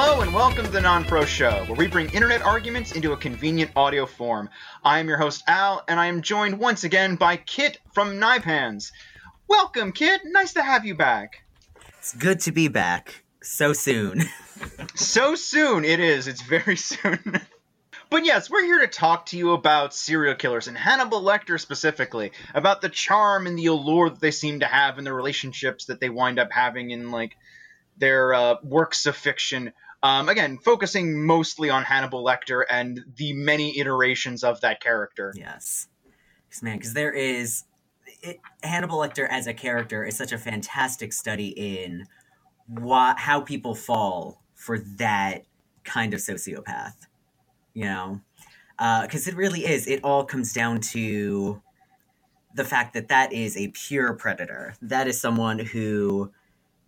Hello and welcome to the Non Pro Show, where we bring internet arguments into a convenient audio form. I am your host, Al, and I am joined once again by Kit from Knife Hands. Welcome, Kit. Nice to have you back. It's good to be back so soon. so soon, it is. It's very soon. But yes, we're here to talk to you about serial killers and Hannibal Lecter specifically, about the charm and the allure that they seem to have and the relationships that they wind up having in like their uh, works of fiction. Um, again, focusing mostly on Hannibal Lecter and the many iterations of that character. Yes, man, because there is it, Hannibal Lecter as a character is such a fantastic study in how people fall for that kind of sociopath you know? Because uh, it really is. It all comes down to the fact that that is a pure predator. That is someone who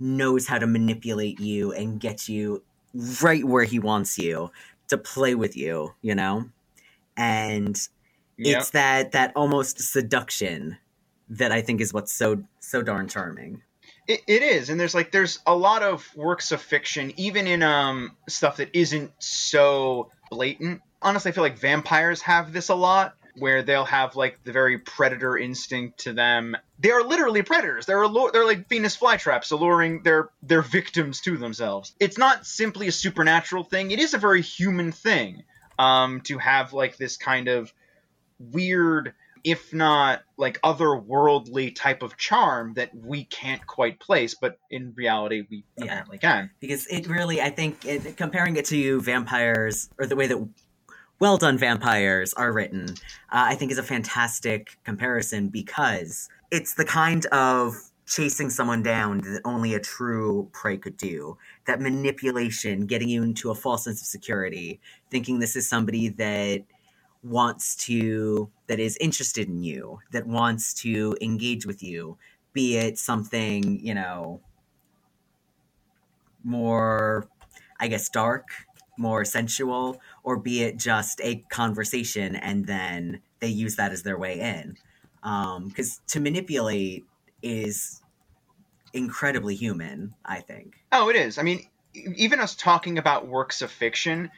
knows how to manipulate you and get you right where he wants you to play with you you know and yep. it's that that almost seduction that i think is what's so so darn charming it, it is and there's like there's a lot of works of fiction even in um stuff that isn't so blatant. Honestly, I feel like vampires have this a lot where they'll have like the very predator instinct to them. They are literally predators. They're allure- they're like Venus flytraps, alluring their their victims to themselves. It's not simply a supernatural thing. It is a very human thing um, to have like this kind of weird if not like otherworldly type of charm that we can't quite place, but in reality we yeah. apparently can. Because it really, I think, it, comparing it to vampires or the way that well done vampires are written, uh, I think is a fantastic comparison because it's the kind of chasing someone down that only a true prey could do. That manipulation, getting you into a false sense of security, thinking this is somebody that wants to that is interested in you that wants to engage with you be it something you know more i guess dark more sensual or be it just a conversation and then they use that as their way in because um, to manipulate is incredibly human i think oh it is i mean even us talking about works of fiction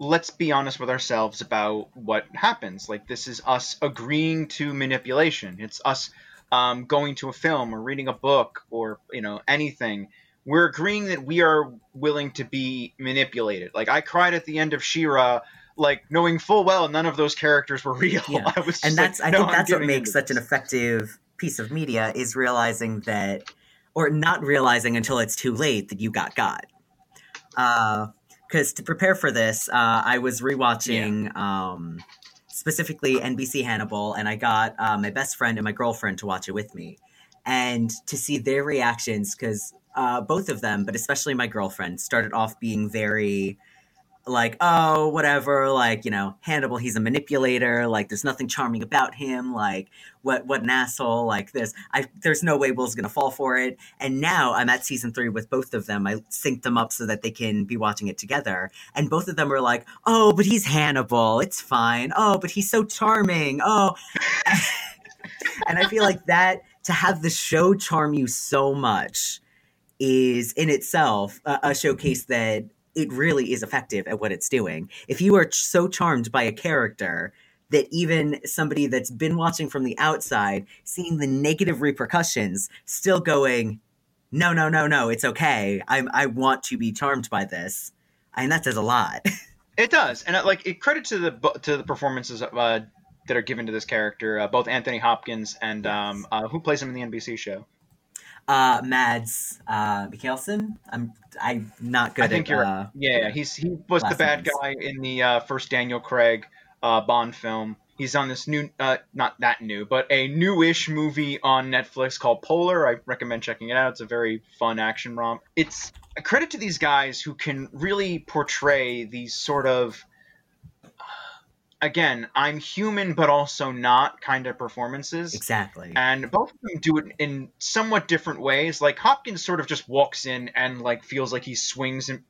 let's be honest with ourselves about what happens. Like this is us agreeing to manipulation. It's us um, going to a film or reading a book or you know anything. We're agreeing that we are willing to be manipulated. Like I cried at the end of She-Ra, like knowing full well none of those characters were real. Yeah. I was and that's like, I no, think that's what makes such an effective piece of media is realizing that, or not realizing until it's too late that you got. Uh, because to prepare for this, uh, I was rewatching yeah. um, specifically NBC Hannibal, and I got uh, my best friend and my girlfriend to watch it with me, and to see their reactions because uh, both of them, but especially my girlfriend, started off being very like, oh, whatever, like, you know, Hannibal, he's a manipulator, like there's nothing charming about him, like what what an asshole, like this. I there's no way Will's gonna fall for it. And now I'm at season three with both of them. I synced them up so that they can be watching it together. And both of them are like, oh, but he's Hannibal, it's fine. Oh, but he's so charming. Oh and I feel like that to have the show charm you so much is in itself a, a showcase that it really is effective at what it's doing. If you are so charmed by a character that even somebody that's been watching from the outside, seeing the negative repercussions, still going, no, no, no, no, it's okay. I'm, I want to be charmed by this. Mean, that says a lot. it does, and uh, like it credit to the to the performances uh, that are given to this character, uh, both Anthony Hopkins and um, uh, who plays him in the NBC show. Uh, Mads uh, Mikkelsen. I'm I'm not good. I think at, you're. Uh, yeah, he's he was the bad names. guy in the uh, first Daniel Craig uh, Bond film. He's on this new, uh, not that new, but a newish movie on Netflix called Polar. I recommend checking it out. It's a very fun action romp. It's a credit to these guys who can really portray these sort of again, I'm human but also not kind of performances. Exactly. And both of them do it in somewhat different ways. Like Hopkins sort of just walks in and like feels like he swings and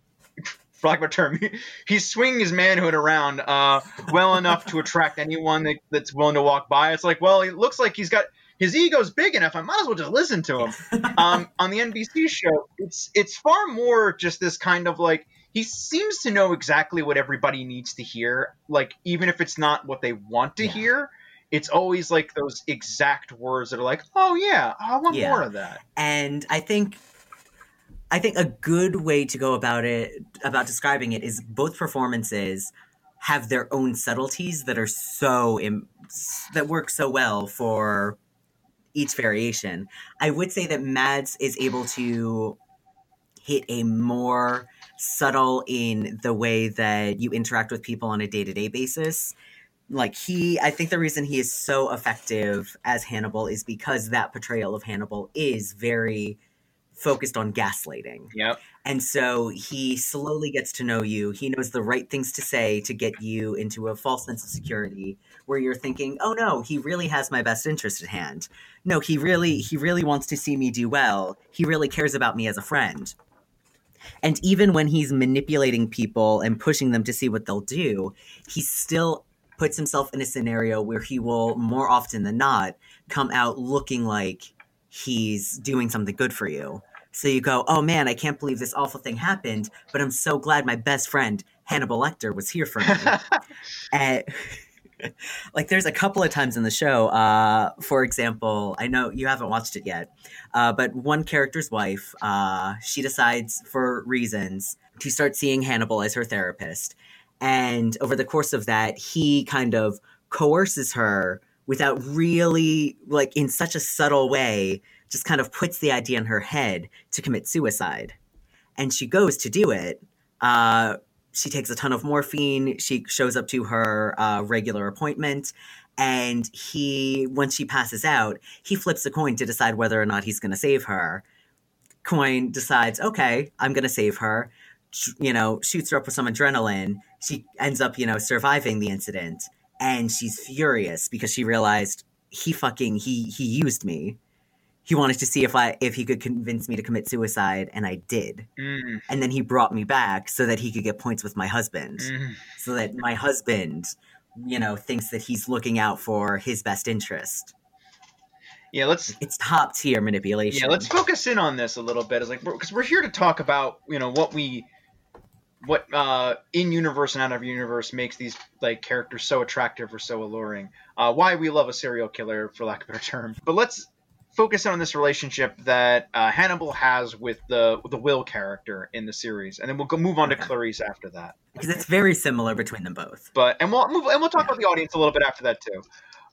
for lack of a term, he, he's swinging his manhood around uh, well enough to attract anyone that, that's willing to walk by. It's like, well, it looks like he's got his ego's big enough. I might as well just listen to him. um, on the NBC show, it's it's far more just this kind of like he seems to know exactly what everybody needs to hear. Like even if it's not what they want to Yeah. hear, it's always like those exact words that are like, "Oh yeah, I want Yeah. more of that." and I think I think a good way to go about it about describing it is both performances have their own subtleties that are so Im- that work so well for each variation. I would say that Mads is able to hit a more subtle in the way that you interact with people on a day-to-day basis. Like he I think the reason he is so effective as Hannibal is because that portrayal of Hannibal is very focused on gaslighting. Yep. And so he slowly gets to know you. He knows the right things to say to get you into a false sense of security where you're thinking, "Oh no, he really has my best interest at hand. No, he really he really wants to see me do well. He really cares about me as a friend." And even when he's manipulating people and pushing them to see what they'll do, he still puts himself in a scenario where he will more often than not come out looking like he's doing something good for you. So you go, oh man, I can't believe this awful thing happened, but I'm so glad my best friend Hannibal Lecter was here for me. like there's a couple of times in the show, uh, for example, I know you haven't watched it yet, uh, but one character's wife, uh, she decides for reasons to start seeing Hannibal as her therapist. And over the course of that, he kind of coerces her without really, like, in such a subtle way, just kind of puts the idea in her head to commit suicide. And she goes to do it. She takes a ton of morphine. She shows up to her uh, regular appointment. And he, once she passes out, he flips a coin to decide whether or not he's going to save her. Coin decides, okay, I'm going to save her. You know, shoots her up with some adrenaline. She ends up, you know, surviving the incident. And she's furious because she realized he fucking, he, he used me. He wanted to see if I, if he could convince me to commit suicide, and I did Mm, and then he brought me back so that he could get points with my husband mm. so that my husband you know thinks that he's looking out for his best interest Yeah, let's it's top tier manipulation yeah let's focus in on this a little bit. Is like because we're here to talk about you know what we what uh in universe and out of universe makes these like characters so attractive or so alluring. Uh, why we love a serial killer, for lack of a better term. But let's focus on this relationship that uh, Hannibal has with the the Will character in the series, and then we'll go move on to Okay. Clarice after that. because it's very similar between them both But and we'll move and we'll talk Yeah. about the audience a little bit after that too.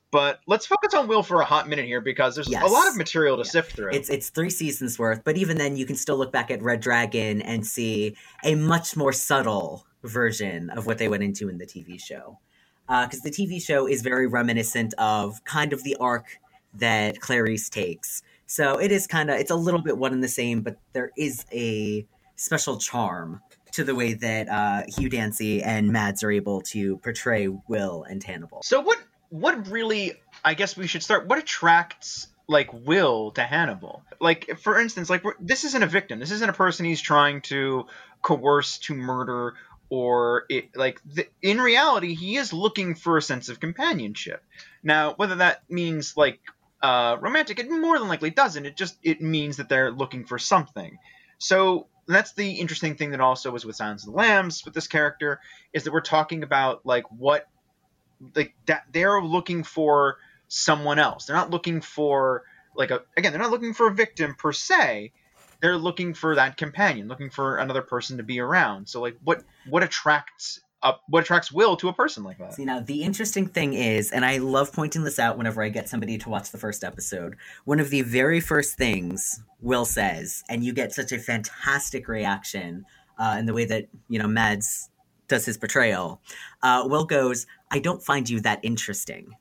But let's focus on Will for a hot minute here because there's Yes. a lot of material to Yeah. sift through. it's it's three seasons worth but even then you can still look back at red dragon and see a much more subtle version of what they went into in the tv show because the tv show is very reminiscent of kind of the arc that clarice takes so it is kind of it's a little bit one and the same but there is a special charm to the way that uh, hugh dancy and mads are able to portray will and hannibal So what what really I guess we should start what attracts like Will to Hannibal? Like for instance, like this isn't a victim. This isn't a person he's trying to coerce to murder or it like th- in reality he is looking for a sense of companionship. Now, whether that means like uh, romantic, it more than likely doesn't. It just it means that they're looking for something. So that's the interesting thing that also was with Silence of the Lambs with this character is that we're talking about like what like that they're looking for someone else. They're not looking for like a again, they're not looking for a victim per se. They're looking for that companion, looking for another person to be around. So like what what attracts up what attracts Will to a person like that? See, now the interesting thing is, and I love pointing this out whenever I get somebody to watch the first episode, one of the very first things Will says, and you get such a fantastic reaction uh, in the way that, you know, Mads does his portrayal. Uh, Will goes, I don't find you that interesting.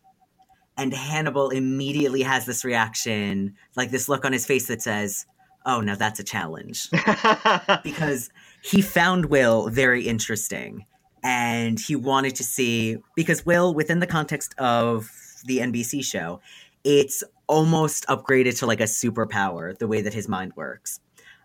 And Hannibal immediately has this reaction, like this look on his face that says, Oh, now that's a challenge because he found Will very interesting and he wanted to see because Will within the context of the NBC show it's almost upgraded to like a superpower the way that his mind works.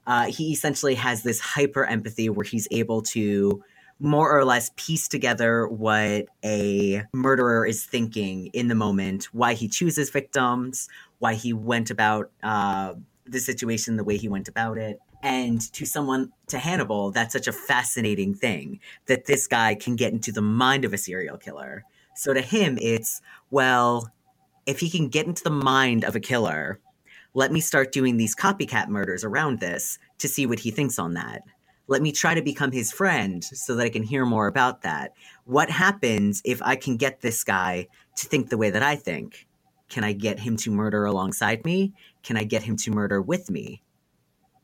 Uh, he essentially has this hyper empathy where he's able to more or less piece together what a murderer is thinking in the moment why he chooses victims why he went about uh, the situation the way he went about it And to someone, to Hannibal, that's such a fascinating thing that this guy can get into the mind of a serial killer. So to him, it's, well, if he can get into the mind of a killer, let me start doing these copycat murders around this to see what he thinks on that. Let me try to become his friend so that I can hear more about that. What happens if I can get this guy to think the way that I think? Can I get him to murder alongside me? Can I get him to murder with me?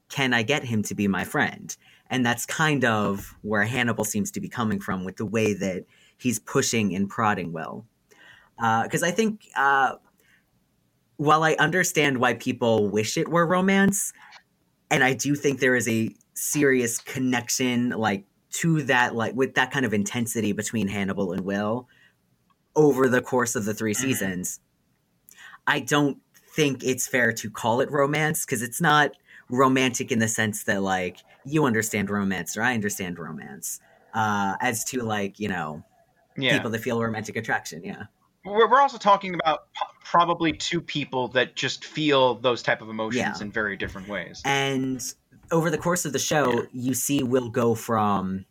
Can I get him to be my friend? And that's kind of where Hannibal seems to be coming from with the way that he's pushing and prodding Will. Because uh, I think uh, while I understand why people wish it were romance, and I do think there is a serious connection, like to that, like with that kind of intensity between Hannibal and Will over the course of the three mm-hmm. seasons. I don't think it's fair to call it romance because it's not romantic in the sense that like you understand romance or I understand romance. Uh, as to like you know yeah. people that feel romantic attraction, yeah we're, we're also talking about probably two people that just feel those type of emotions yeah. in very different ways. And over the course of the show, yeah. you see Will go from,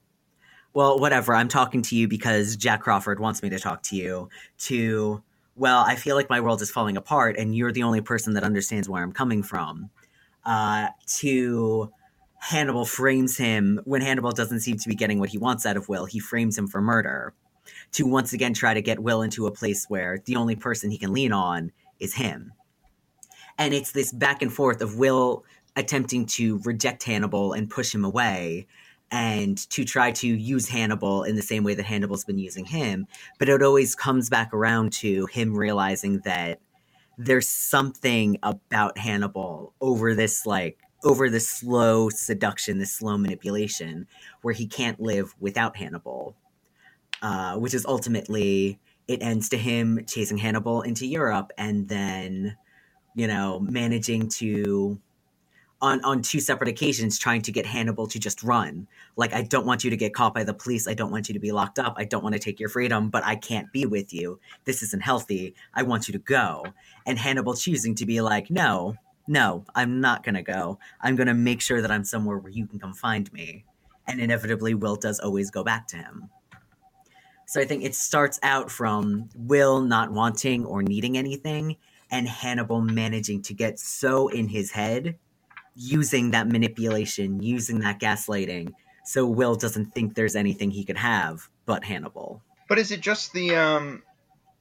well, whatever, I'm talking to you because Jack Crawford wants me to talk to you, to, well, I feel like my world is falling apart and you're the only person that understands where I'm coming from, uh, to Hannibal frames him when Hannibal doesn't seem to be getting what he wants out of Will. He frames him for murder to once again try to get Will into a place where the only person he can lean on is him. And it's this back and forth of Will attempting to reject Hannibal and push him away and to try to use Hannibal in the same way that Hannibal's been using him. But it always comes back around to him realizing that there's something about Hannibal over this like over this slow seduction, this slow manipulation, where he can't live without Hannibal uh, which is ultimately it ends to him chasing Hannibal into Europe and then, you know, managing to on on two separate occasions trying to get Hannibal to just run. Like I don't want you to get caught by the police. I don't want you to be locked up. I don't want to take your freedom, but I can't be with you. This isn't healthy. I want you to go. And Hannibal choosing to be like, "No. No, I'm not going to go. I'm going to make sure that I'm somewhere where you can come find me." And inevitably Will does always go back to him. So I think it starts out from Will not wanting or needing anything, and Hannibal managing to get so in his head, using that manipulation, using that gaslighting, so Will doesn't think there's anything he could have but Hannibal. But is it just the um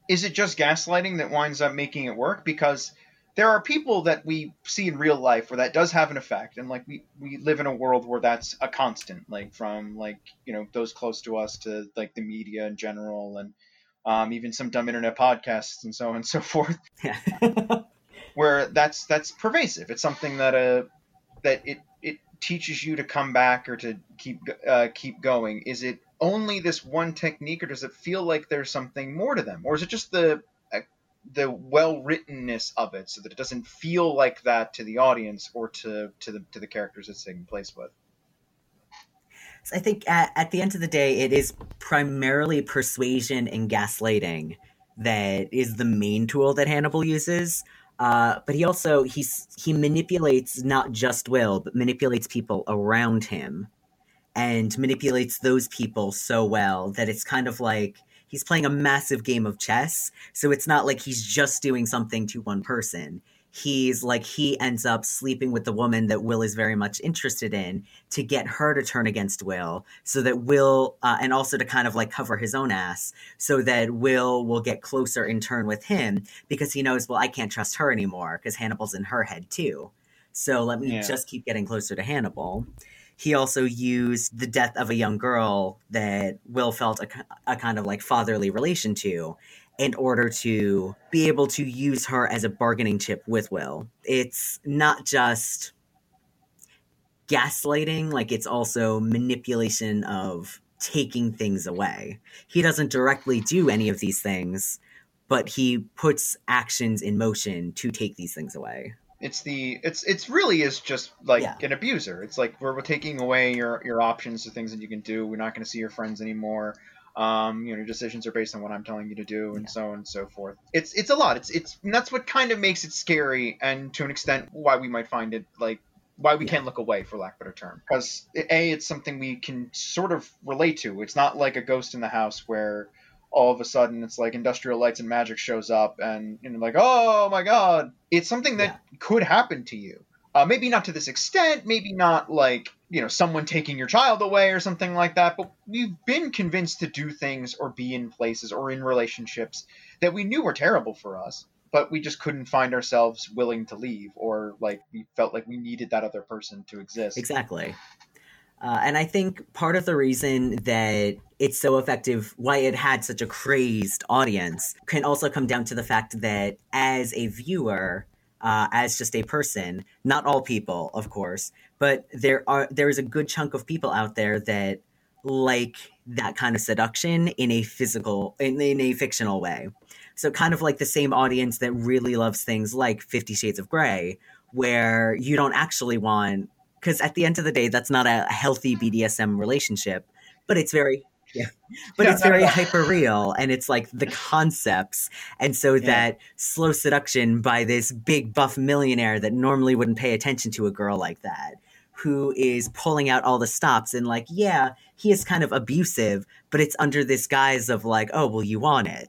is it just gaslighting that winds up making it work? Because there are people that we see in real life where that does have an effect and like we we live in a world where that's a constant like from like you know those close to us to like the media in general and um, even some dumb internet podcasts and so on and so forth yeah. where that's that's pervasive it's something that uh that it it teaches you to come back or to keep uh, keep going? Is it only this one technique or does it feel like there's something more to them? Or is it just the the well writtenness of it so that it doesn't feel like that to the audience or to to the to the characters it's taking place with? So i think at, at the end of the day it is primarily persuasion and gaslighting that is the main tool that hannibal uses uh, but he also he's he manipulates not just will but manipulates people around him and manipulates those people so well that it's kind of like he's playing a massive game of chess. So it's not like he's just doing something to one person. He's like, he ends up sleeping with the woman that Will is very much interested in to get her to turn against Will, so that Will, uh, and also to kind of like cover his own ass, so that Will will get closer in turn with him because he knows, well, I can't trust her anymore because Hannibal's in her head too. So let me yeah. just keep getting closer to Hannibal he also used the death of a young girl that Will felt a, a kind of like fatherly relation to in order to be able to use her as a bargaining chip with Will. It's not just gaslighting, like it's also manipulation of taking things away. He doesn't directly do any of these things, but he puts actions in motion to take these things away. It's the it's it's really is just like yeah. an abuser. It's like we're, we're taking away your your options, the things that you can do. We're not going to see your friends anymore. Um, you know, your decisions are based on what I'm telling you to do, and yeah. so on and so forth. It's it's a lot. It's it's that's what kind of makes it scary, and to an extent, why we might find it like why we can't look away for lack of a better term because a it's something we can sort of relate to it's not like a ghost in the house where all of a sudden it's like industrial lights and magic shows up and you know like oh my god. It's something that yeah. could happen to you. Uh, maybe not to this extent maybe not like you know someone taking your child away or something like that but we've been convinced to do things or be in places or in relationships that we knew were terrible for us but we just couldn't find ourselves willing to leave or like we felt like we needed that other person to exist. Exactly. Uh, and i think part of the reason that it's so effective why it had such a crazed audience can also come down to the fact that as a viewer uh, as just a person not all people of course but there are there is a good chunk of people out there that like that kind of seduction in a physical in, in a fictional way. So kind of like the same audience that really loves things like 50 Shades of Grey, where you don't actually want because at the end of the day, that's not a healthy BDSM relationship, but it's very yeah. But yeah, it's very hyper real and it's like the concepts. And so yeah. that slow seduction by this big buff millionaire that normally wouldn't pay attention to a girl like that, who is pulling out all the stops and like, yeah, he is kind of abusive, but it's under this guise of like, oh, well, you want it.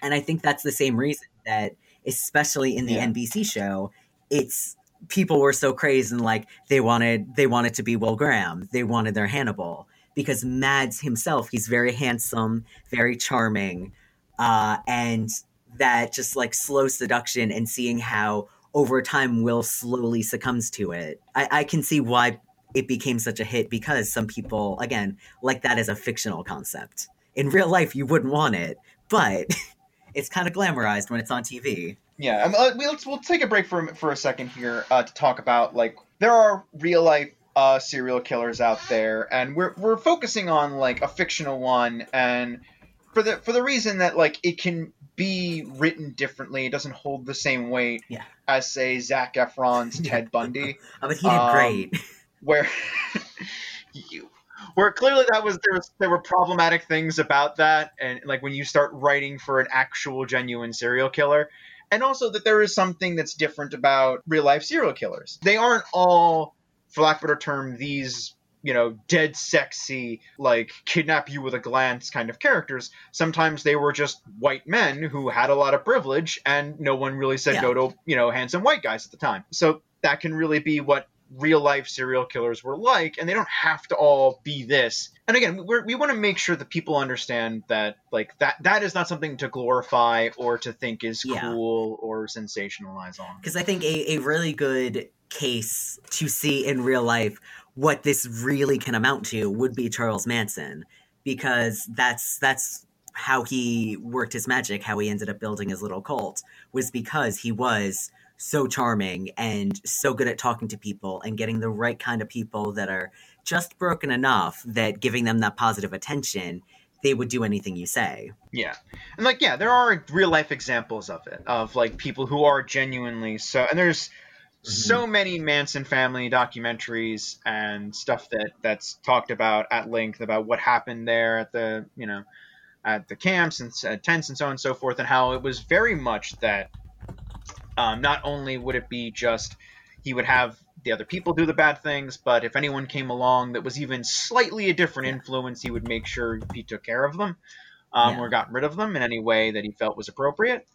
And I think that's the same reason that, especially in the yeah. NBC show, it's people were so crazed and like they wanted they wanted to be Will Graham, they wanted their Hannibal because Mads himself, he's very handsome, very charming, uh, and that just like slow seduction and seeing how over time Will slowly succumbs to it. I, I can see why it became such a hit because some people, again, like that as a fictional concept. In real life, you wouldn't want it, but it's kind of glamorized when it's on TV. Yeah, um, uh, we'll, we'll take a break for for a second here uh, to talk about like there are real life uh, serial killers out there, and we're we're focusing on like a fictional one, and for the for the reason that like it can be written differently, it doesn't hold the same weight yeah. as say Zac Efron's Ted Bundy. I but he did um, great. Where you where clearly that was there was there were problematic things about that and like when you start writing for an actual genuine serial killer and also that there is something that's different about real life serial killers they aren't all for lack of a better term these you know dead sexy like kidnap you with a glance kind of characters sometimes they were just white men who had a lot of privilege and no one really said yeah. no to you know handsome white guys at the time so that can really be what real life serial killers were like, and they don't have to all be this. And again, we want to make sure that people understand that like that that is not something to glorify or to think is yeah. cool or sensationalize on. Because I think a, a really good case to see in real life what this really can amount to would be Charles Manson, because that's that's how he worked his magic, how he ended up building his little cult, was because he was so charming and so good at talking to people and getting the right kind of people that are just broken enough that giving them that positive attention they would do anything you say. Yeah. And like yeah, there are real life examples of it of like people who are genuinely so and there's mm-hmm. so many Manson family documentaries and stuff that that's talked about at length about what happened there at the, you know, at the camps and uh, tents and so on and so forth and how it was very much that um, not only would it be just he would have the other people do the bad things, but if anyone came along that was even slightly a different influence, he would make sure he took care of them um, yeah. or got rid of them in any way that he felt was appropriate.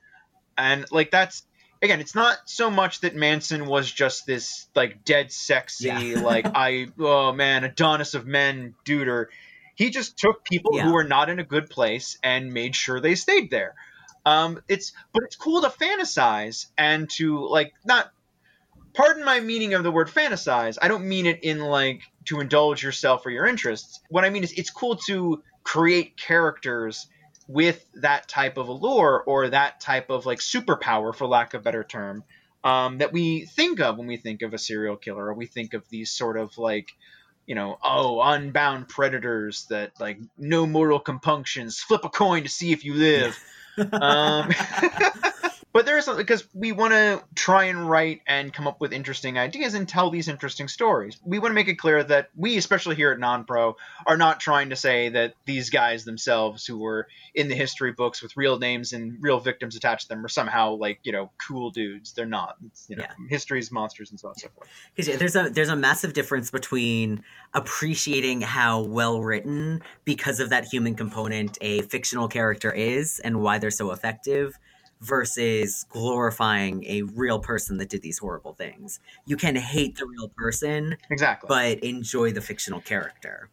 And like that's again, it's not so much that Manson was just this like dead sexy, yeah. like I oh man, Adonis of men duder. He just took people yeah. who were not in a good place and made sure they stayed there. Um, it's but it's cool to fantasize and to like not pardon my meaning of the word fantasize. I don't mean it in like to indulge yourself or your interests. What I mean is it's cool to create characters with that type of allure or that type of like superpower, for lack of a better term, um, that we think of when we think of a serial killer or we think of these sort of like you know, oh, unbound predators that like no mortal compunctions, flip a coin to see if you live um, but there's something because we want to try and write and come up with interesting ideas and tell these interesting stories. We want to make it clear that we, especially here at Non-Pro, are not trying to say that these guys themselves, who were in the history books with real names and real victims attached to them, are somehow like you know cool dudes. They're not. It's, you know, Yeah. history's monsters and so on and so forth. 'Cause, yeah, there's a there's a massive difference between appreciating how well written because of that human component a fictional character is and why they're so effective versus glorifying a real person that did these horrible things. You can hate the real person Exactly. but enjoy the fictional character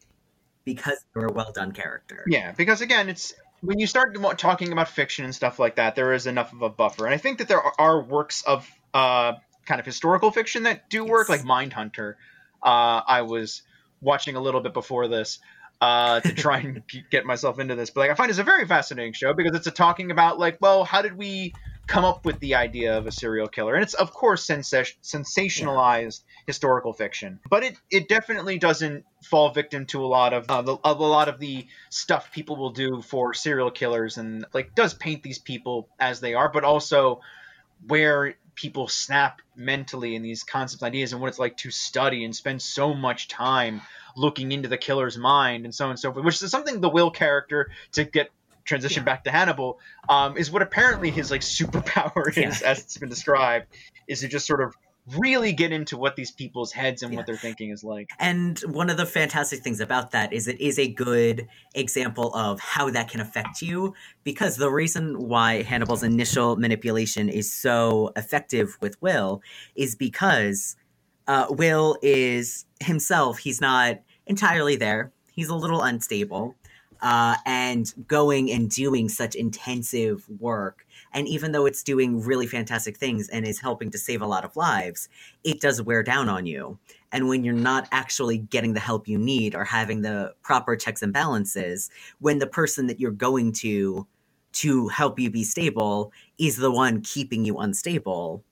because they're a well done character. Yeah, because again, it's when you start talking about fiction and stuff like that, there is enough of a buffer, and I think that there are, works of uh, kind of historical fiction that do work, Yes. like Mindhunter. Uh, I was watching a little bit before this uh, to try and get myself into this, but like I find it's a very fascinating show because it's a talking about like, well, how did we come up with the idea of a serial killer? And it's of course sensa- sensationalized historical fiction, but it it definitely doesn't fall victim to a lot of uh, the, of a lot of the stuff people will do for serial killers, and like does paint these people as they are, but also where people snap mentally in these concepts, ideas, and what it's like to study and spend so much time looking into the killer's mind and so on and so forth, which is something the Will character to get transition Yeah. back to Hannibal um, is what apparently his like superpower is, Yeah. as it's been described, is to just sort of really get into what these people's heads and Yeah. what their thinking is like. And one of the fantastic things about that is it is a good example of how that can affect you because the reason why Hannibal's initial manipulation is so effective with Will is because uh, Will is himself, he's not entirely there, he's a little unstable. Uh, and going and doing such intensive work, and even though it's doing really fantastic things and is helping to save a lot of lives, it does wear down on you. And when you're not actually getting the help you need or having the proper checks and balances, when the person that you're going to to help you be stable is the one keeping you unstable,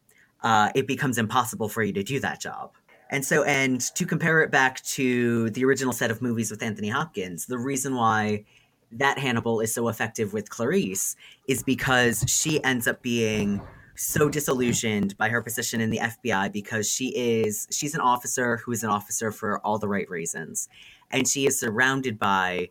uh, it becomes impossible for you to do that job. And so, and to compare it back to the original set of movies with Anthony Hopkins, the reason why that Hannibal is so effective with Clarice is because she ends up being so disillusioned by her position in the FBI because she is she's an officer who is an officer for all the right reasons and she is surrounded by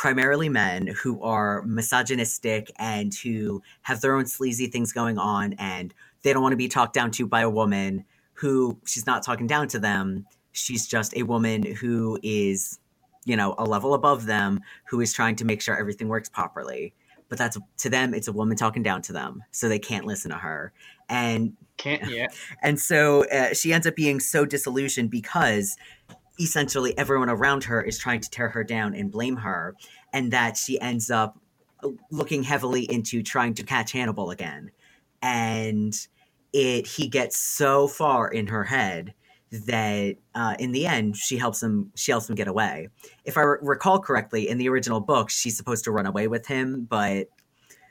primarily men who are misogynistic and who have their own sleazy things going on and they don't want to be talked down to by a woman who she's not talking down to them. She's just a woman who is you know a level above them who is trying to make sure everything works properly. But that's to them it's a woman talking down to them so they can't listen to her. And Can't yeah. and so uh, she ends up being so disillusioned because essentially everyone around her is trying to tear her down and blame her and that she ends up looking heavily into trying to catch hannibal again. And it he gets so far in her head that uh, in the end she helps him she helps him get away. If i re- recall correctly in the original book she's supposed to run away with him but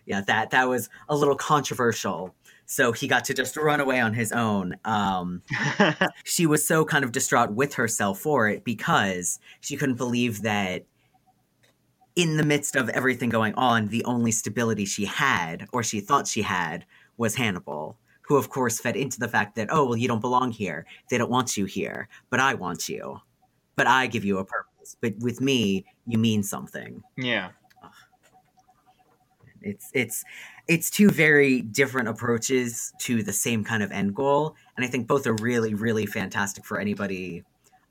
yeah that that was a little controversial so he got to just run away on his own. Um, she was so kind of distraught with herself for it because she couldn't believe that in the midst of everything going on the only stability she had or she thought she had was hannibal who of course fed into the fact that oh well you don't belong here. They don't want you here but i want you. But i give you a purpose. But with me you mean something. Yeah. it's it's it's two very different approaches to the same kind of end goal and i think both are really really fantastic for anybody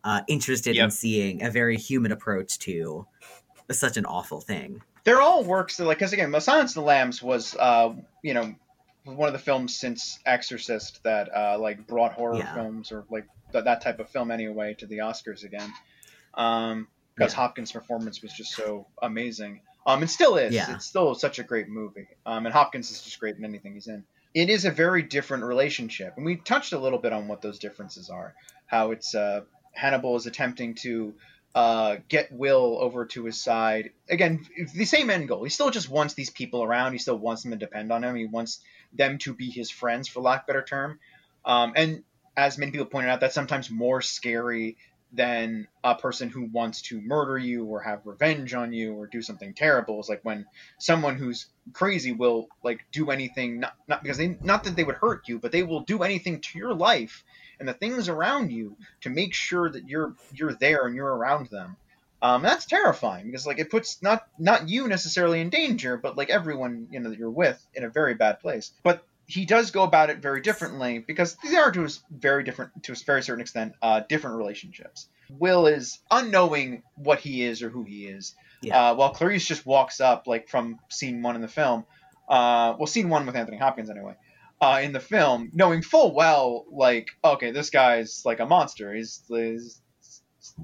uh, interested in seeing a very human approach to such an awful thing They're all works that like because again, Silence of the Lambs was uh you know one of the films since Exorcist that uh like brought horror Yeah. films or like th- that type of film anyway to the Oscars again. Um because Yeah. Hopkins' performance was just so amazing. Um and still is. Yeah. It's still such a great movie. Um and Hopkins is just great in anything he's in. It is a very different relationship. And we touched a little bit on what those differences are. How it's uh Hannibal is attempting to uh, get Will over to his side. Again, the same end goal. He still just wants these people around. He still wants them to depend on him. He wants them to be his friends, for lack of a better term. Um, and as many people pointed out, that's sometimes more scary than a person who wants to murder you or have revenge on you or do something terrible. Is like when someone who's crazy will like do anything not, not because they not that they would hurt you but they will do anything to your life and the things around you to make sure that you're you're there and you're around them. Um, that's terrifying because like it puts not not you necessarily in danger but like everyone you know that you're with in a very bad place. But he does go about it very differently because they are to a very different, to a very certain extent, uh, different relationships. Will is unknowing what he is or who he is, yeah. uh, while Clarice just walks up like from scene one in the film. Uh, well, scene one with Anthony Hopkins anyway. Uh, in the film, knowing full well, like, okay, this guy's like a monster. He's, he's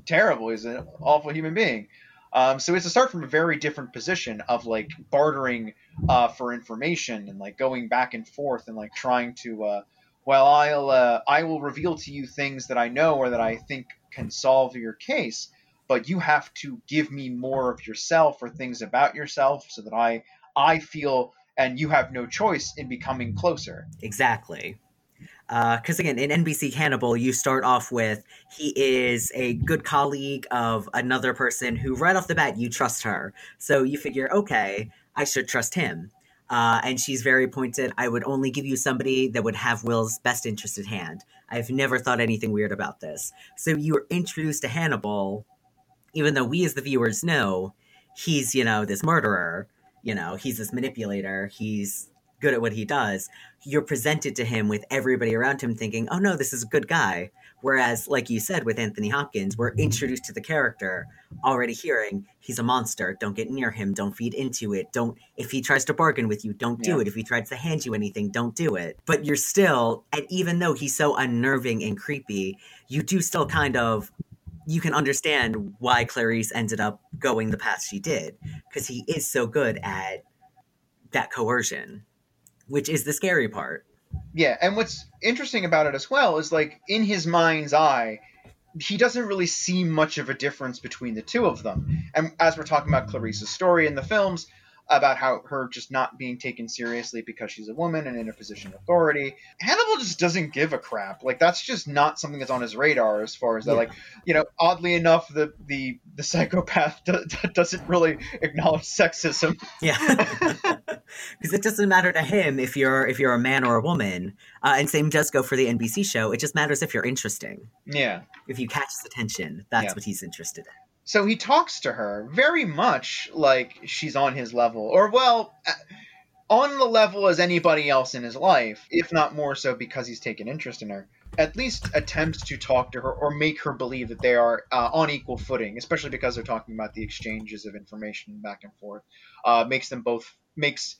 terrible. He's an awful human being. Um, so it's a start from a very different position of like bartering uh, for information and like going back and forth and like trying to, uh, well, I'll uh, I will reveal to you things that I know or that I think can solve your case, but you have to give me more of yourself or things about yourself so that I I feel and you have no choice in becoming closer. Exactly because uh, again in nbc hannibal you start off with he is a good colleague of another person who right off the bat you trust her. So you figure okay i should trust him. Uh, and she's very pointed i would only give you somebody that would have will's best interest at hand. I've never thought anything weird about this. So you are introduced to hannibal even though we as the viewers know he's you know this murderer. You know he's this manipulator. He's good at what he does, you're presented to him with everybody around him thinking, oh no, this is a good guy. Whereas, like you said with Anthony Hopkins, we're introduced to the character already hearing he's a monster. Don't get near him. Don't feed into it. Don't, if he tries to bargain with you, don't do yeah. it. If he tries to hand you anything, don't do it. But you're still, and even though he's so unnerving and creepy, you do still kind of you can understand why Clarice ended up going the path she did because he is so good at that coercion which is the scary part. Yeah, and what's interesting about it as well is like in his mind's eye, he doesn't really see much of a difference between the two of them. And as we're talking about Clarice's story in the films, about how her just not being taken seriously because she's a woman and in a position of authority. Hannibal just doesn't give a crap. Like that's just not something that's on his radar as far as that. Yeah. Like you know, oddly enough, the the the psychopath do, doesn't really acknowledge sexism. Yeah, because it doesn't matter to him if you're if you're a man or a woman. Uh, and same does go for the NBC show. It just matters if you're interesting. Yeah. If you catch his attention, that's yeah. what he's interested in. So he talks to her very much like she's on his level, or well, on the level as anybody else in his life, if not more so because he's taken interest in her. At least attempts to talk to her or make her believe that they are uh, on equal footing, especially because they're talking about the exchanges of information back and forth. Uh, makes them both makes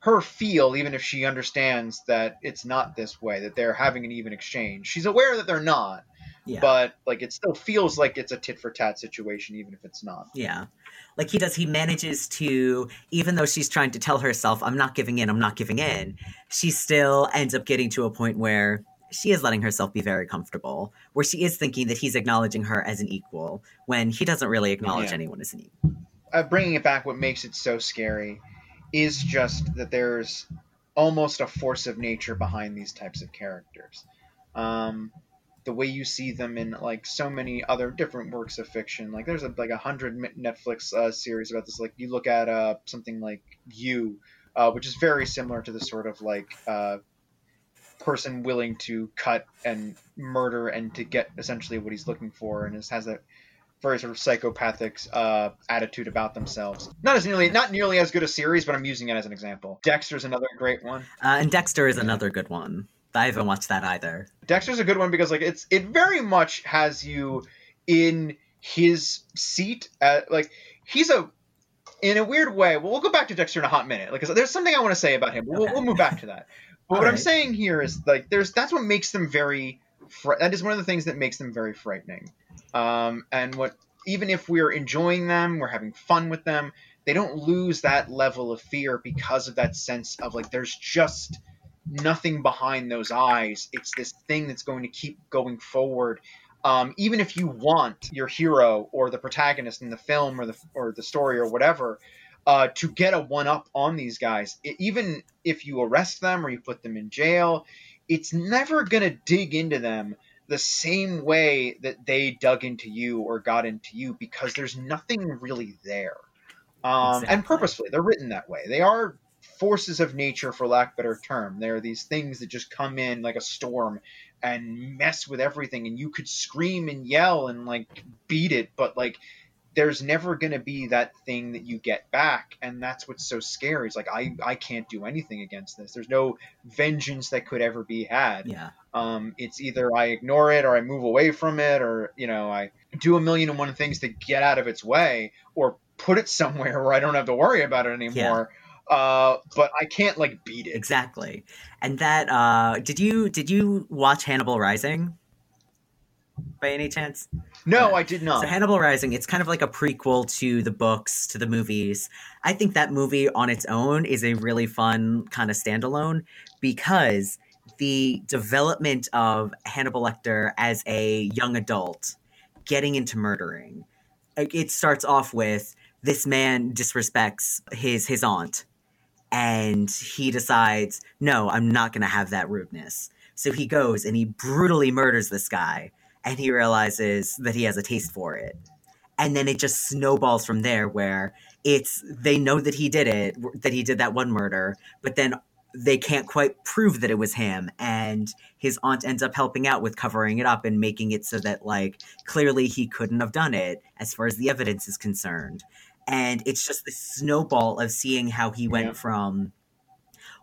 her feel, even if she understands that it's not this way, that they're having an even exchange. She's aware that they're not, yeah. But like it still feels like it's a tit for tat situation, even if it's not. Yeah. Like he does, he manages to, even though she's trying to tell herself, I'm not giving in, I'm not giving in, she still ends up getting to a point where she is letting herself be very comfortable, where she is thinking that he's acknowledging her as an equal when he doesn't really acknowledge yeah. anyone as an equal. Uh, bringing it back, what makes it so scary is just that there's almost a force of nature behind these types of characters. Um, the way you see them in like so many other different works of fiction. Like there's a, like a hundred Netflix uh, series about this. Like you look at uh, something like You, uh, which is very similar to the sort of like uh, person willing to cut and murder and to get essentially what he's looking for, and has a very sort of psychopathic uh, attitude about themselves. Not as nearly not nearly as good a series, but I'm using it as an example. Dexter's another great one. Uh, and Dexter is another good one. I haven't watched that either. Dexter's a good one because like it's it very much has you in his seat at like he's a in a weird way. Well, we'll go back to Dexter in a hot minute. Like there's something I want to say about him. We'll, okay. we'll move back to that. But what right. I'm saying here is like there's that's what makes them very fr- that is one of the things that makes them very frightening. Um, and what even if we're enjoying them, we're having fun with them, they don't lose that level of fear because of that sense of like there's just nothing behind those eyes. It's this thing that's going to keep going forward. Um, even if you want your hero or the protagonist in the film or the or the story or whatever uh, to get a one up on these guys, it, even if you arrest them or you put them in jail, it's never going to dig into them the same way that they dug into you or got into you because there's nothing really there. Um, Exactly. And purposefully, they're written that way. They are forces of nature, for lack of a better term. They're these things that just come in like a storm and mess with everything, and you could scream and yell and like beat it, but like there's never going to be that thing that you get back and that's what's so scary it's like i i can't do anything against this there's no vengeance that could ever be had Yeah. um, it's either I ignore it or I move away from it or you know I do a million and one things to get out of its way or put it somewhere where I don't have to worry about it anymore. Uh, but I can't like beat it. Exactly. And that uh did you did you watch Hannibal Rising? By any chance? No, I did not. So Hannibal Rising, it's kind of like a prequel to the books, to the movies. I think that movie on its own is a really fun kind of standalone because the development of Hannibal Lecter as a young adult getting into murdering. It starts off with this man disrespects his his aunt and he decides, "No, I'm not going to have that rudeness." So he goes and he brutally murders this guy and he realizes that he has a taste for it. And then it just snowballs from there where it's they know that he did it, that he did that one murder, but then they can't quite prove that it was him and his aunt ends up helping out with covering it up and making it so that like clearly he couldn't have done it as far as the evidence is concerned. And it's just this snowball of seeing how he went Yeah. from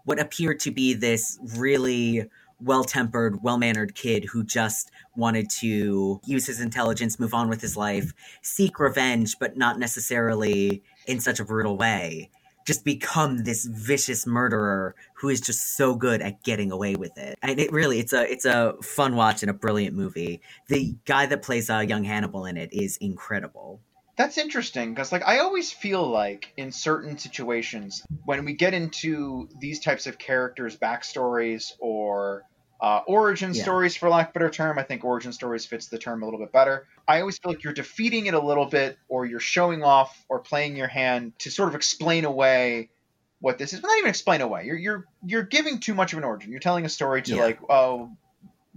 what appeared to be this really well tempered, well mannered kid who just wanted to use his intelligence, move on with his life, seek revenge, but not necessarily in such a brutal way. Just become this vicious murderer who is just so good at getting away with it, and it really it's a it's a fun watch and a brilliant movie. The guy that plays uh, young Hannibal in it is incredible. That's interesting because, like, I always feel like in certain situations when we get into these types of characters' backstories or uh, origin Yeah. stories, for lack of a better term, I think origin stories fits the term a little bit better. I always feel like you're defeating it a little bit, or you're showing off or playing your hand to sort of explain away what this is. But not even explain away. You're you're you're giving too much of an origin. You're telling a story to Yeah. like, oh,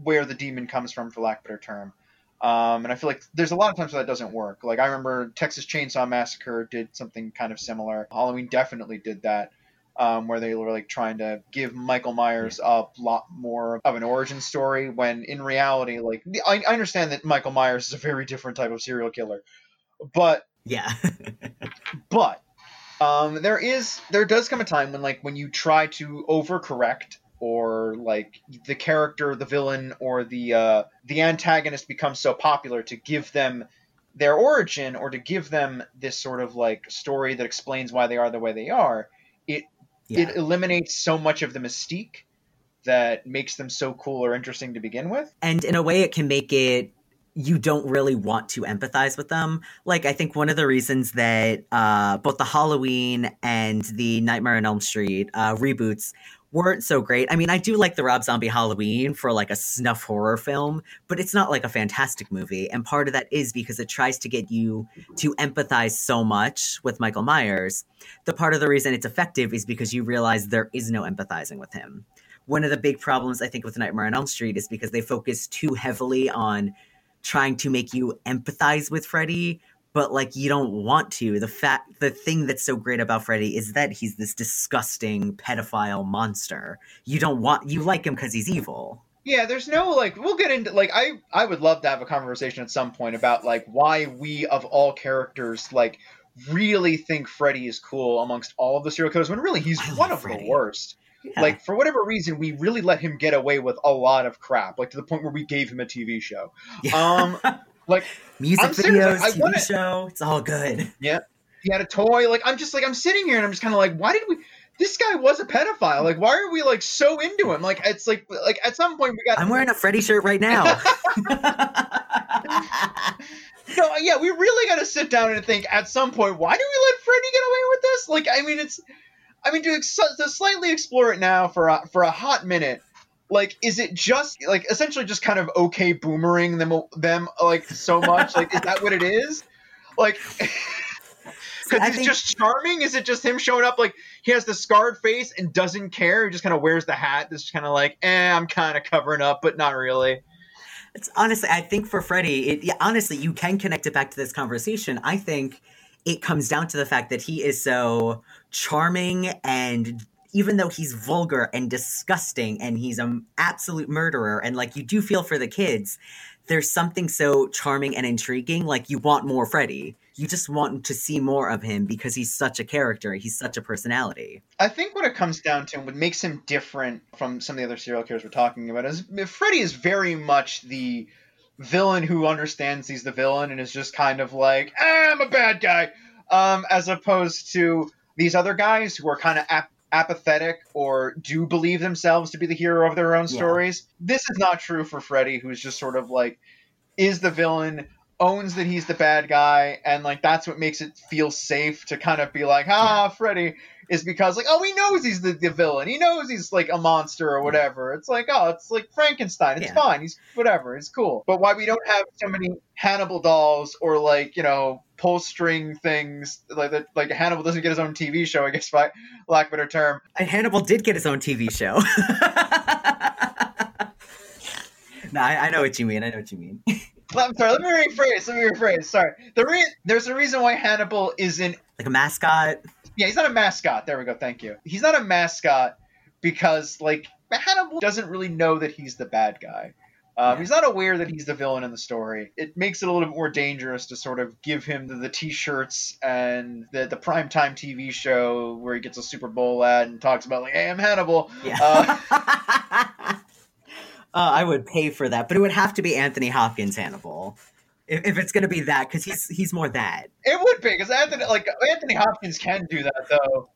where the demon comes from, for lack of a better term. Um, and I feel like there's a lot of times where that doesn't work. Like I remember Texas Chainsaw Massacre did something kind of similar. Halloween definitely did that, um, where they were like trying to give Michael Myers a lot more of an origin story. When in reality, like I, I understand that Michael Myers is a very different type of serial killer, but Yeah, but um, there is there does come a time when like when you try to overcorrect or like the character the villain or the uh, the antagonist becomes so popular to give them their origin or to give them this sort of like story that explains why they are the way they are yeah. it eliminates so much of the mystique that makes them so cool or interesting to begin with and in a way it can make it you don't really want to empathize with them like i think one of the reasons that uh, both the halloween and the nightmare on elm street uh, reboots weren't so great. I mean i do like the rob zombie halloween for like a snuff horror film but it's not like a fantastic movie. And part of that is because it tries to get you to empathize so much with michael myers. The part of the reason it's effective is because you realize there is no empathizing with him. One of the big problems I think with Nightmare on Elm Street is because they focus too heavily on trying to make you empathize with Freddy, but like you don't want to. The fact the thing that's so great about Freddy is that he's this disgusting pedophile monster. You don't want you like him cuz he's evil. Yeah, there's no like we'll get into like I I would love to have a conversation at some point about like why we of all characters like really think Freddy is cool amongst all of the serial killers when really he's I one of Freddy. the worst. Yeah. Like for whatever reason we really let him get away with a lot of crap, like to the point where we gave him a TV show. Um like music I'm videos, I TV wanna- show, it's all good. Yeah, he had a toy, like I'm just like I'm sitting here and I'm just kind of like why did we this guy was a pedophile. Like why are we like so into him? Like it's like like at some point we got I'm wearing a Freddy shirt right now. No, yeah, we really got to sit down and think at some point, why do we let Freddy get away with this? Like, I mean, it's, I mean, to, ex- to slightly explore it now for a, for a hot minute, like, is it just like essentially just kind of okay boomering them them like so much? like, is that what it is? Like, because he's think- just charming. Is it just him showing up like he has the scarred face and doesn't care? He just kind of wears the hat. That's kind of like, eh, I'm kind of covering up, but not really. It's honestly, I think for Freddy, it, yeah, honestly, you can connect it back to this conversation. I think it comes down to the fact that he is so charming and even though he's vulgar and disgusting and he's an absolute murderer and like you do feel for the kids there's something so charming and intriguing like you want more freddy. You just want to see more of him because he's such a character. He's such a personality. I think what it comes down to and what makes him different from some of the other serial killers we're talking about is freddy is very much the villain who understands he's the villain and is just kind of like eh, i'm a bad guy um, as opposed to these other guys who are kind of ap- apathetic or do believe themselves to be the hero of their own stories. This is not true for Freddy, who's just sort of like is the villain, owns that he's the bad guy, and like that's what makes it feel safe to kind of be like, ah. Freddy is because like oh he knows he's the, the villain. He knows he's like a monster or whatever. It's like oh it's like frankenstein. It's yeah. fine. He's whatever. It's cool. But why we don't have so many hannibal dolls or like you know pull string things like that like hannibal doesn't get his own tv show i guess by lack of a better term. And hannibal did get his own tv show. No I, I, know what you mean i know what you mean. I'm sorry let me rephrase let me rephrase sorry. The re- there's a reason why hannibal isn't like a mascot? Yeah he's not a mascot there we go thank you. He's not a mascot because like hannibal doesn't really know that he's the bad guy um, yeah. He's not aware that he's the villain in the story. It makes it a little bit more dangerous to sort of give him the, the T-shirts and the the primetime TV show where he gets a Super Bowl ad and talks about like, "Hey, I'm Hannibal." Yeah. Uh, uh, I would pay for that, but it would have to be Anthony Hopkins Hannibal if, if it's going to be that because he's he's more that. It would be because Anthony like Anthony Hopkins can do that though.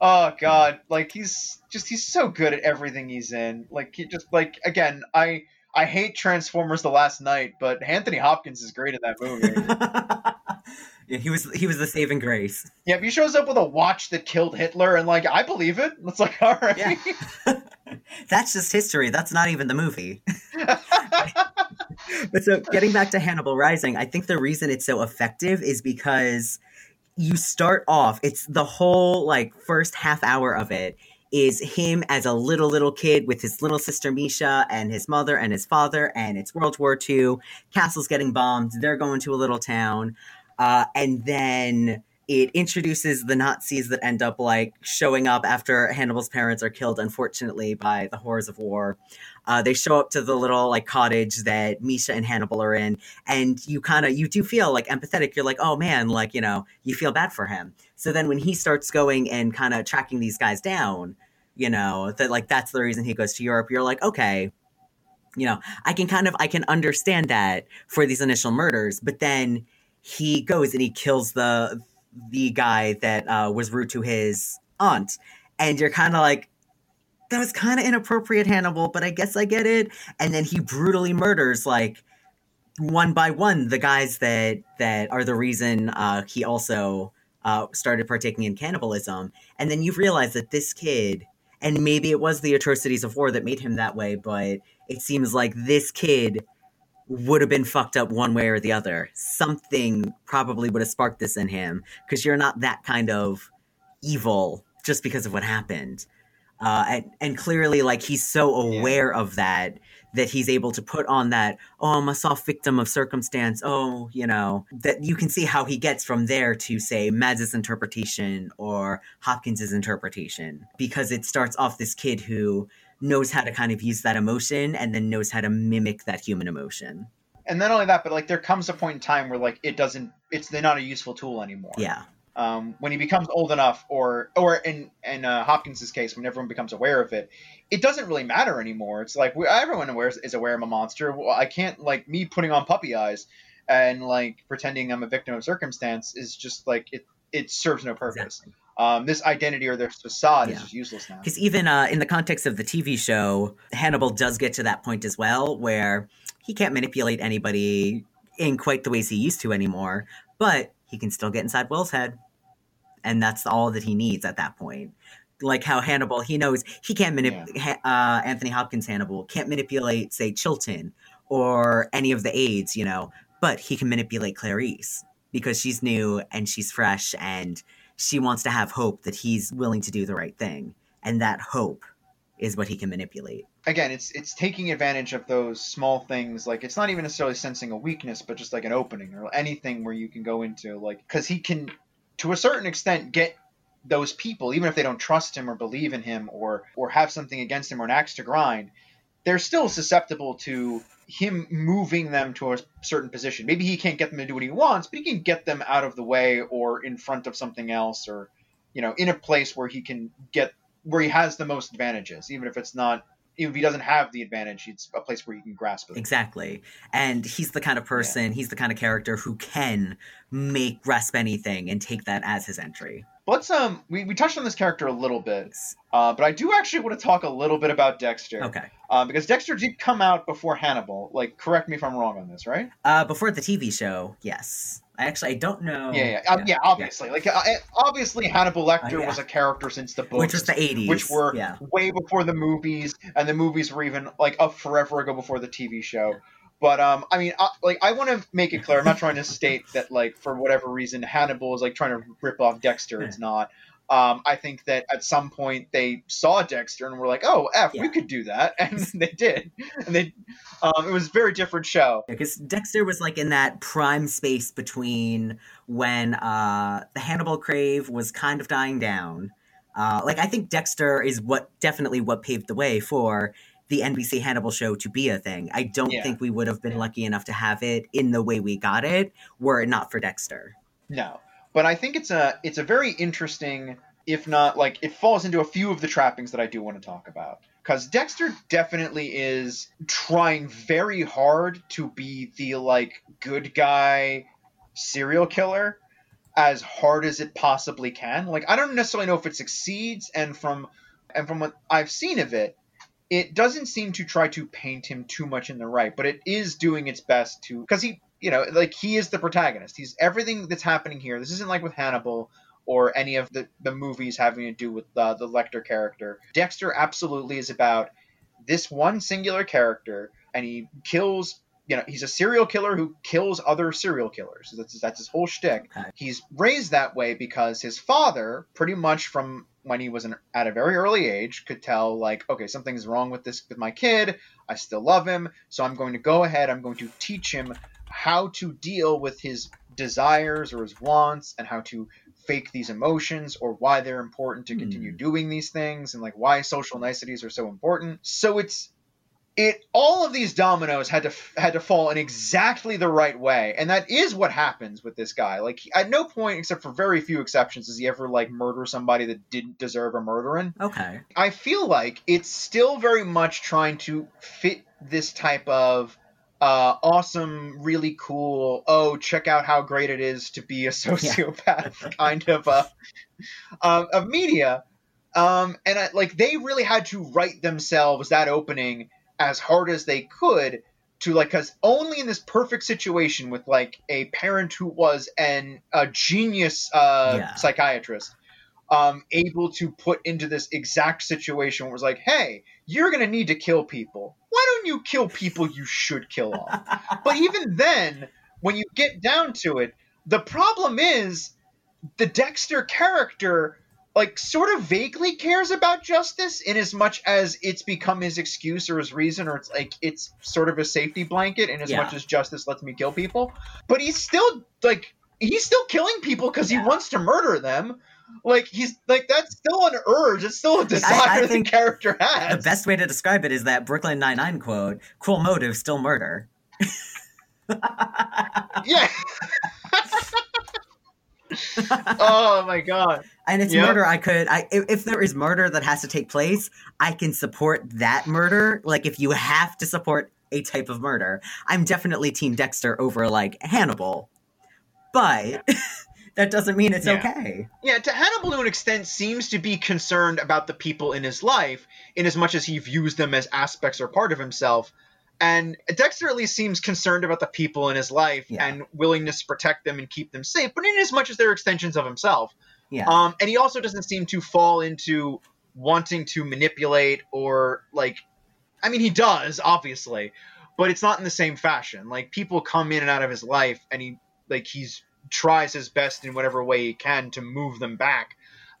Oh God, like he's just he's so good at everything he's in. Like he just like again, I I hate Transformers: The Last Knight, but Anthony Hopkins is great in that movie. yeah, he was he was the saving grace. Yeah, if he shows up with a watch that killed Hitler, and like I believe it, it's like all right. Yeah. That's just history. That's not even the movie. but so getting back to Hannibal Rising, I think the reason it's so effective is because you start off. It's the whole like first half hour of it is him as a little little kid with his little sister Misha and his mother and his father, and it's World War II. Castle's getting bombed. They're going to a little town, uh, and then it introduces the Nazis that end up like showing up after Hannibal's parents are killed, unfortunately, by the horrors of war. Uh, they show up to the little like cottage that Misha and Hannibal are in, and you kind of you do feel like empathetic. You're like, oh man, like you know, you feel bad for him. So then when he starts going and kind of tracking these guys down, you know that like that's the reason he goes to Europe. You're like, okay, you know, I can kind of I can understand that for these initial murders, but then he goes and he kills the the guy that uh, was rude to his aunt, and you're kind of like, that was kind of inappropriate, Hannibal, but I guess I get it. And then he brutally murders like one by one the guys that that are the reason uh, he also uh, started partaking in cannibalism. And then you realize that this kid, and maybe it was the atrocities of war that made him that way, but it seems like this kid would have been fucked up one way or the other. Something probably would have sparked this in him because you're not that kind of evil just because of what happened. Uh, and, and clearly, like he's so aware yeah. of that that he's able to put on that. Oh, I'm a soft victim of circumstance. Oh, you know that you can see how he gets from there to say Mads's interpretation or Hopkins's interpretation because it starts off this kid who knows how to kind of use that emotion and then knows how to mimic that human emotion. And not only that, but like there comes a point in time where like it doesn't, it's they're not a useful tool anymore. Yeah. Um, when he becomes old enough, or or in in uh, Hopkins's case, when everyone becomes aware of it, it doesn't really matter anymore. It's like everyone aware is aware I'm a monster. Well, I can't like me putting on puppy eyes and like pretending I'm a victim of circumstance is just like it. It serves no purpose. Exactly um, this identity or this facade yeah. is just useless now. Because even uh, in the context of the TV show, Hannibal does get to that point as well, where he can't manipulate anybody in quite the ways he used to anymore, but he can still get inside Will's head, and that's all that he needs at that point. Like how Hannibal, he knows he can't manipulate. Yeah. Uh, Anthony Hopkins Hannibal can't manipulate, say, Chilton or any of the aides, you know, but he can manipulate Clarice because she's new and she's fresh and she wants to have hope that he's willing to do the right thing. And that hope is what he can manipulate. again it's it's taking advantage of those small things like it's not even necessarily sensing a weakness but just like an opening or anything where you can go into like because he can to a certain extent get those people even if they don't trust him or believe in him or or have something against him or an axe to grind they're still susceptible to him moving them to a certain position. Maybe he can't get them to do what he wants but he can get them out of the way or in front of something else or you know in a place where he can get where he has the most advantages even if it's not even if he doesn't have the advantage, it's a place where you can grasp it. Exactly. And he's the kind of person, he's the kind of character who can make grasp anything and take that as his entry. Let's um we, we touched on this character a little bit, uh, but I do actually want to talk a little bit about Dexter. Okay. Uh, because Dexter did come out before Hannibal. Like, correct me if I'm wrong on this, right? Uh, before the TV show, yes. I actually I don't know. Yeah, yeah, um, yeah. Obviously, like uh, obviously Hannibal Lecter Uh, yeah. was a character since the books, Which was the 80s. which were yeah. way before the movies, and the movies were even like up forever ago before the TV show. But um, I mean, uh, like I want to make it clear. I'm not trying to state that like for whatever reason Hannibal is like trying to rip off Dexter. It's not. Um, I think that at some point they saw Dexter and were like, "Oh, f, we could do that," and they did. And they, um, it was a very different show. Because Dexter was like in that prime space between when uh, the Hannibal crave was kind of dying down. Uh, like I think Dexter is what definitely what paved the way for the NBC Hannibal show to be a thing. I don't Yeah. think we would have been lucky enough to have it in the way we got it were it not for Dexter. No, but I think it's a it's a very interesting, if not like it falls into a few of the trappings that I do want to talk about. Because Dexter definitely is trying very hard to be the like good guy serial killer as hard as it possibly can. Like I don't necessarily know if it succeeds, and from and from what I've seen of it, it doesn't seem to try to paint him too much in the right, but it is doing its best to because he you know like he is the protagonist. He's everything that's happening here. This isn't like with Hannibal or any of the, the movies having to do with uh, the Lecter character. Dexter absolutely is about this one singular character, and he kills. You know, he's a serial killer who kills other serial killers. That's that's his whole shtick. He's raised that way because his father, pretty much from when he was an, at a very early age, could tell like, okay, something's wrong with this with my kid. I still love him, so I'm going to go ahead. I'm going to teach him how to deal with his desires or his wants and how to fake these emotions or why they're important to continue hmm. doing these things and like why social niceties are so important. So it's it all of these dominoes had to had to fall in exactly the right way and that is what happens with this guy like he- at no point except for very few exceptions does he ever like murder somebody that didn't deserve a murdering Okay. I feel like it's still very much trying to fit this type of uh, awesome, really cool. Oh, check out how great it is to be a sociopath kind of uh, um, of media. Um, and I, like they really had to write themselves that opening as hard as they could to like because only in this perfect situation with like a parent who was an a genius uh, Yeah. psychiatrist um, able to put into this exact situation where it was like, hey, you're going to need to kill people. Don't you kill people you should kill off? but even then, when you get down to it, the problem is the Dexter character, like, sort of vaguely cares about justice in as much as it's become his excuse or his reason, or it's like it's sort of a safety blanket in as Yeah. much as justice lets me kill people. But he's still, like, he's still killing people because Yeah. he wants to murder them. Like he's like that's still an urge. It's still a desire I the think character The best way to describe it is that Brooklyn Nine Nine quote: "Cool motive, still murder." Yeah. oh my god. And it's Yep. murder. I could, I if, if there is murder that has to take place, I can support that murder. Like if you have to support a type of murder, I'm definitely Team Dexter over like Hannibal. But that doesn't mean it's Yeah. okay. Yeah, to Hannibal to an extent seems to be concerned about the people in his life in as much as he views them as aspects or part of himself. And Dexter at least seems concerned about the people in his life Yeah. and willingness to protect them and keep them safe, but in as much as they're extensions of himself. Yeah. Um, and he also doesn't seem to fall into wanting to manipulate or like, I mean, he does obviously, but it's not in the same fashion. Like people come in and out of his life, and he like he's tries his best in whatever way he can to move them back.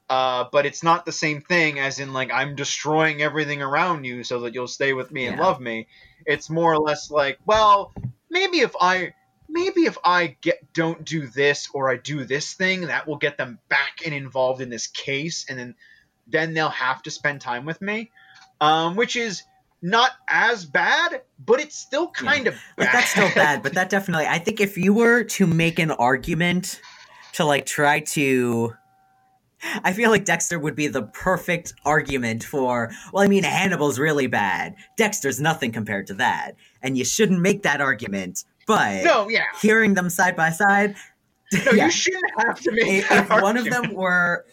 uh, but it's not the same thing as in like I'm destroying everything around you so that you'll stay with me and love me. It's more or less like, well, maybe if I maybe if I get don't do this or I do this thing, that will get them back and involved in this case, and then then they'll have to spend time with me, um, which is not as bad, but it's still kind of Like that's still bad, but that definitely I think if you were to make an argument to like try to I feel like Dexter would be the perfect argument for, well, I mean, Hannibal's really bad. Dexter's nothing compared to that. And you shouldn't make that argument. But no, yeah, hearing them side by side, no, yeah. you shouldn't have to make if, if one of them were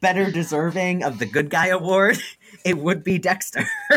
better deserving of the good guy award, it would be Dexter.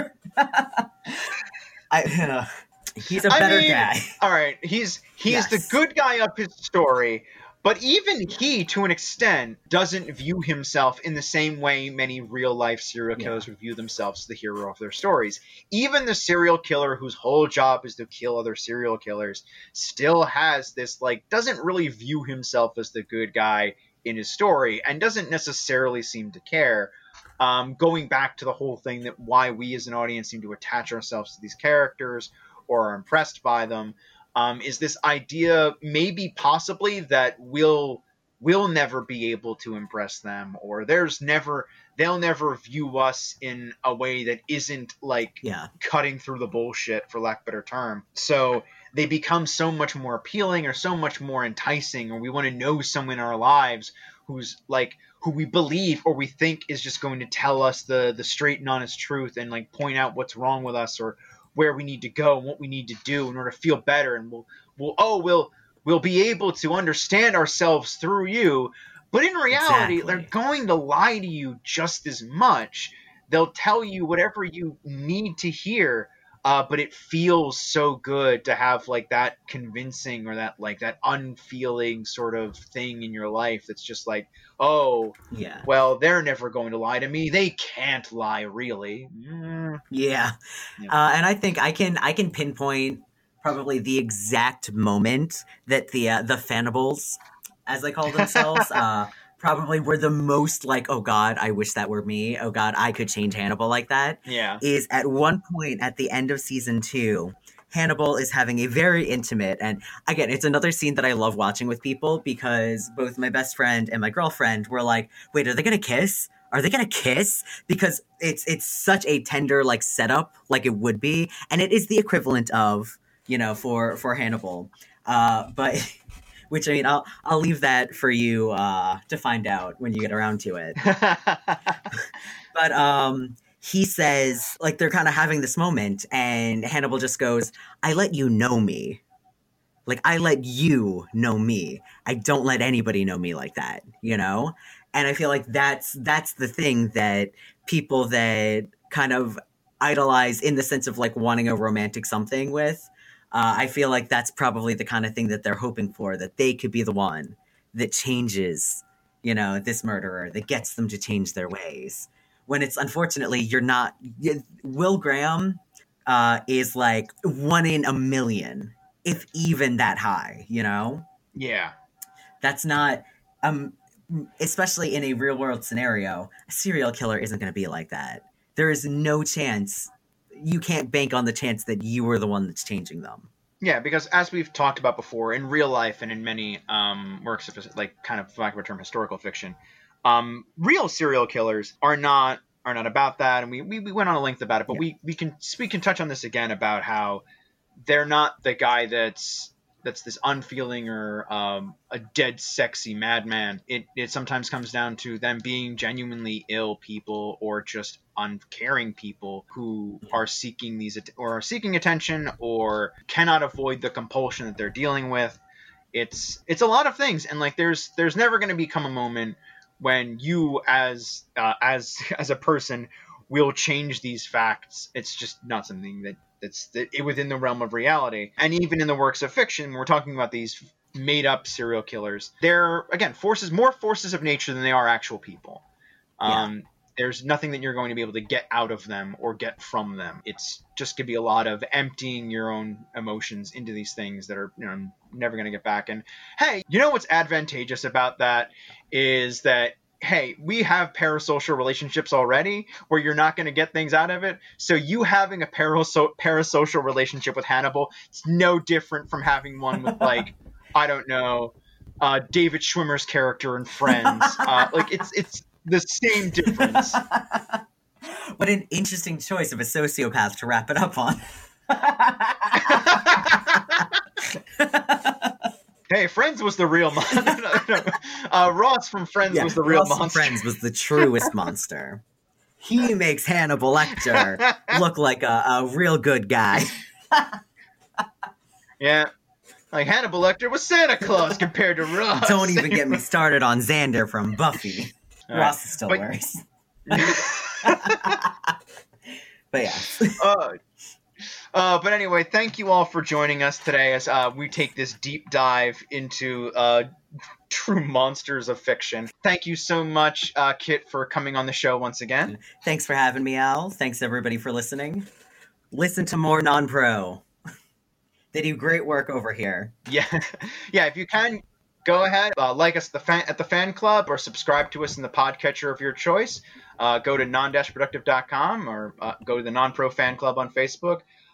I, he's a I better mean, guy. All right, he's he's Yes. the good guy of his story, but even he, to an extent, doesn't view himself in the same way many real life serial Yeah. killers would view themselves as the hero of their stories. Even the serial killer whose whole job is to kill other serial killers still has this like doesn't really view himself as the good guy in his story and doesn't necessarily seem to care. Um, going back to the whole thing that why we as an audience seem to attach ourselves to these characters or are impressed by them um, is this idea maybe possibly that we'll we'll never be able to impress them or there's never they'll never view us in a way that isn't like Yeah. cutting through the bullshit for lack of a better term so they become so much more appealing or so much more enticing or we want to know someone in our lives who's like who we believe or we think is just going to tell us the the straight and honest truth and like point out what's wrong with us or where we need to go and what we need to do in order to feel better. And we'll we'll oh we'll we'll be able to understand ourselves through you. But in reality Exactly. they're going to lie to you just as much. They'll tell you whatever you need to hear uh, but it feels so good to have like that convincing or that like that unfeeling sort of thing in your life that's just like oh Yeah. well they're never going to lie to me they can't lie really Mm, Yeah. Yeah. Uh, and I think I can I can pinpoint probably the exact moment that the uh, the Fannibals, as they call themselves, uh, probably were the most like, oh God, I wish that were me. Oh God, I could change Hannibal like that. yeah Is at one point at the end of season two. Hannibal is having a very intimate, and again, it's another scene that I love watching with people because both my best friend and my girlfriend were like, "Wait, are they gonna kiss? Are they gonna kiss?" Because it's it's such a tender like setup, like it would be, and it is the equivalent of you know for for Hannibal. Uh, but which I mean, I'll I'll leave that for you uh, to find out when you get around to it. But um he says like they're kind of having this moment and hannibal just goes i let you know me. Like i let you know me. I don't let anybody know me like that you know? And i feel like that's that's the thing that people that kind of idolize in the sense of like wanting a romantic something with uh, i feel like that's probably the kind of thing that they're hoping for that they could be the one that changes you know this murderer that gets them to change their ways. When it's unfortunately you're not will graham uh, is like one in a million if even that high you know? Yeah. That's not um especially in a real world scenario a serial killer isn't going to be like that. There is no chance you can't bank on the chance that you were the one that's changing them Yeah, because as we've talked about before, in real life and in many um, works of like kind of for lack of a term historical fiction, um, real serial killers are not are not about that, and we, we, we went on a length about it, but Yeah. we, we can we can touch on this again about how they're not the guy that's that's this unfeeling or um, a dead sexy madman. It it sometimes comes down to them being genuinely ill people or just uncaring people who are seeking these or are seeking attention or cannot avoid the compulsion that they're dealing with. It's it's a lot of things, and like there's there's never going to become a moment when you as uh, as as a person will change these facts. It's just not something that that's that, within the realm of reality. And even in the works of fiction, we're talking about these made up serial killers. They're again forces more forces of nature than they are actual people. Um, There's nothing that you're going to be able to get out of them or get from them. It's just gonna be a lot of emptying your own emotions into these things that are you know never gonna get back. And hey, you know what's advantageous about that is that hey, we have parasocial relationships already where you're not going to get things out of it. So you having a paraso- parasocial relationship with Hannibal, it's no different from having one with like, I don't know, uh, David Schwimmer's character in Friends. Uh, like it's it's the same difference. what an interesting choice of a sociopath to wrap it up on. Hey, Friends was the real monster. no, no. uh, Ross from Friends Yeah, was the real Ross monster. Friends was the truest monster. He makes Hannibal Lecter look like a, a real good guy. Yeah. Like Hannibal Lecter was Santa Claus compared to Ross. Don't even get me started on Xander from Buffy. All Ross is still But- worse. But yeah. uh, uh, but anyway, thank you all for joining us today as uh, we take this deep dive into uh, true monsters of fiction. Thank you so much, uh, Kit, for coming on the show once again. Thanks for having me, Al. Thanks everybody for listening. Listen to more non pro. They do great work over here. Yeah, yeah. If you can, go ahead, uh, like us at the fan, at the fan club, or subscribe to us in the podcatcher of your choice. Uh, go to non-productive.com or uh, go to the non-pro fan club on Facebook.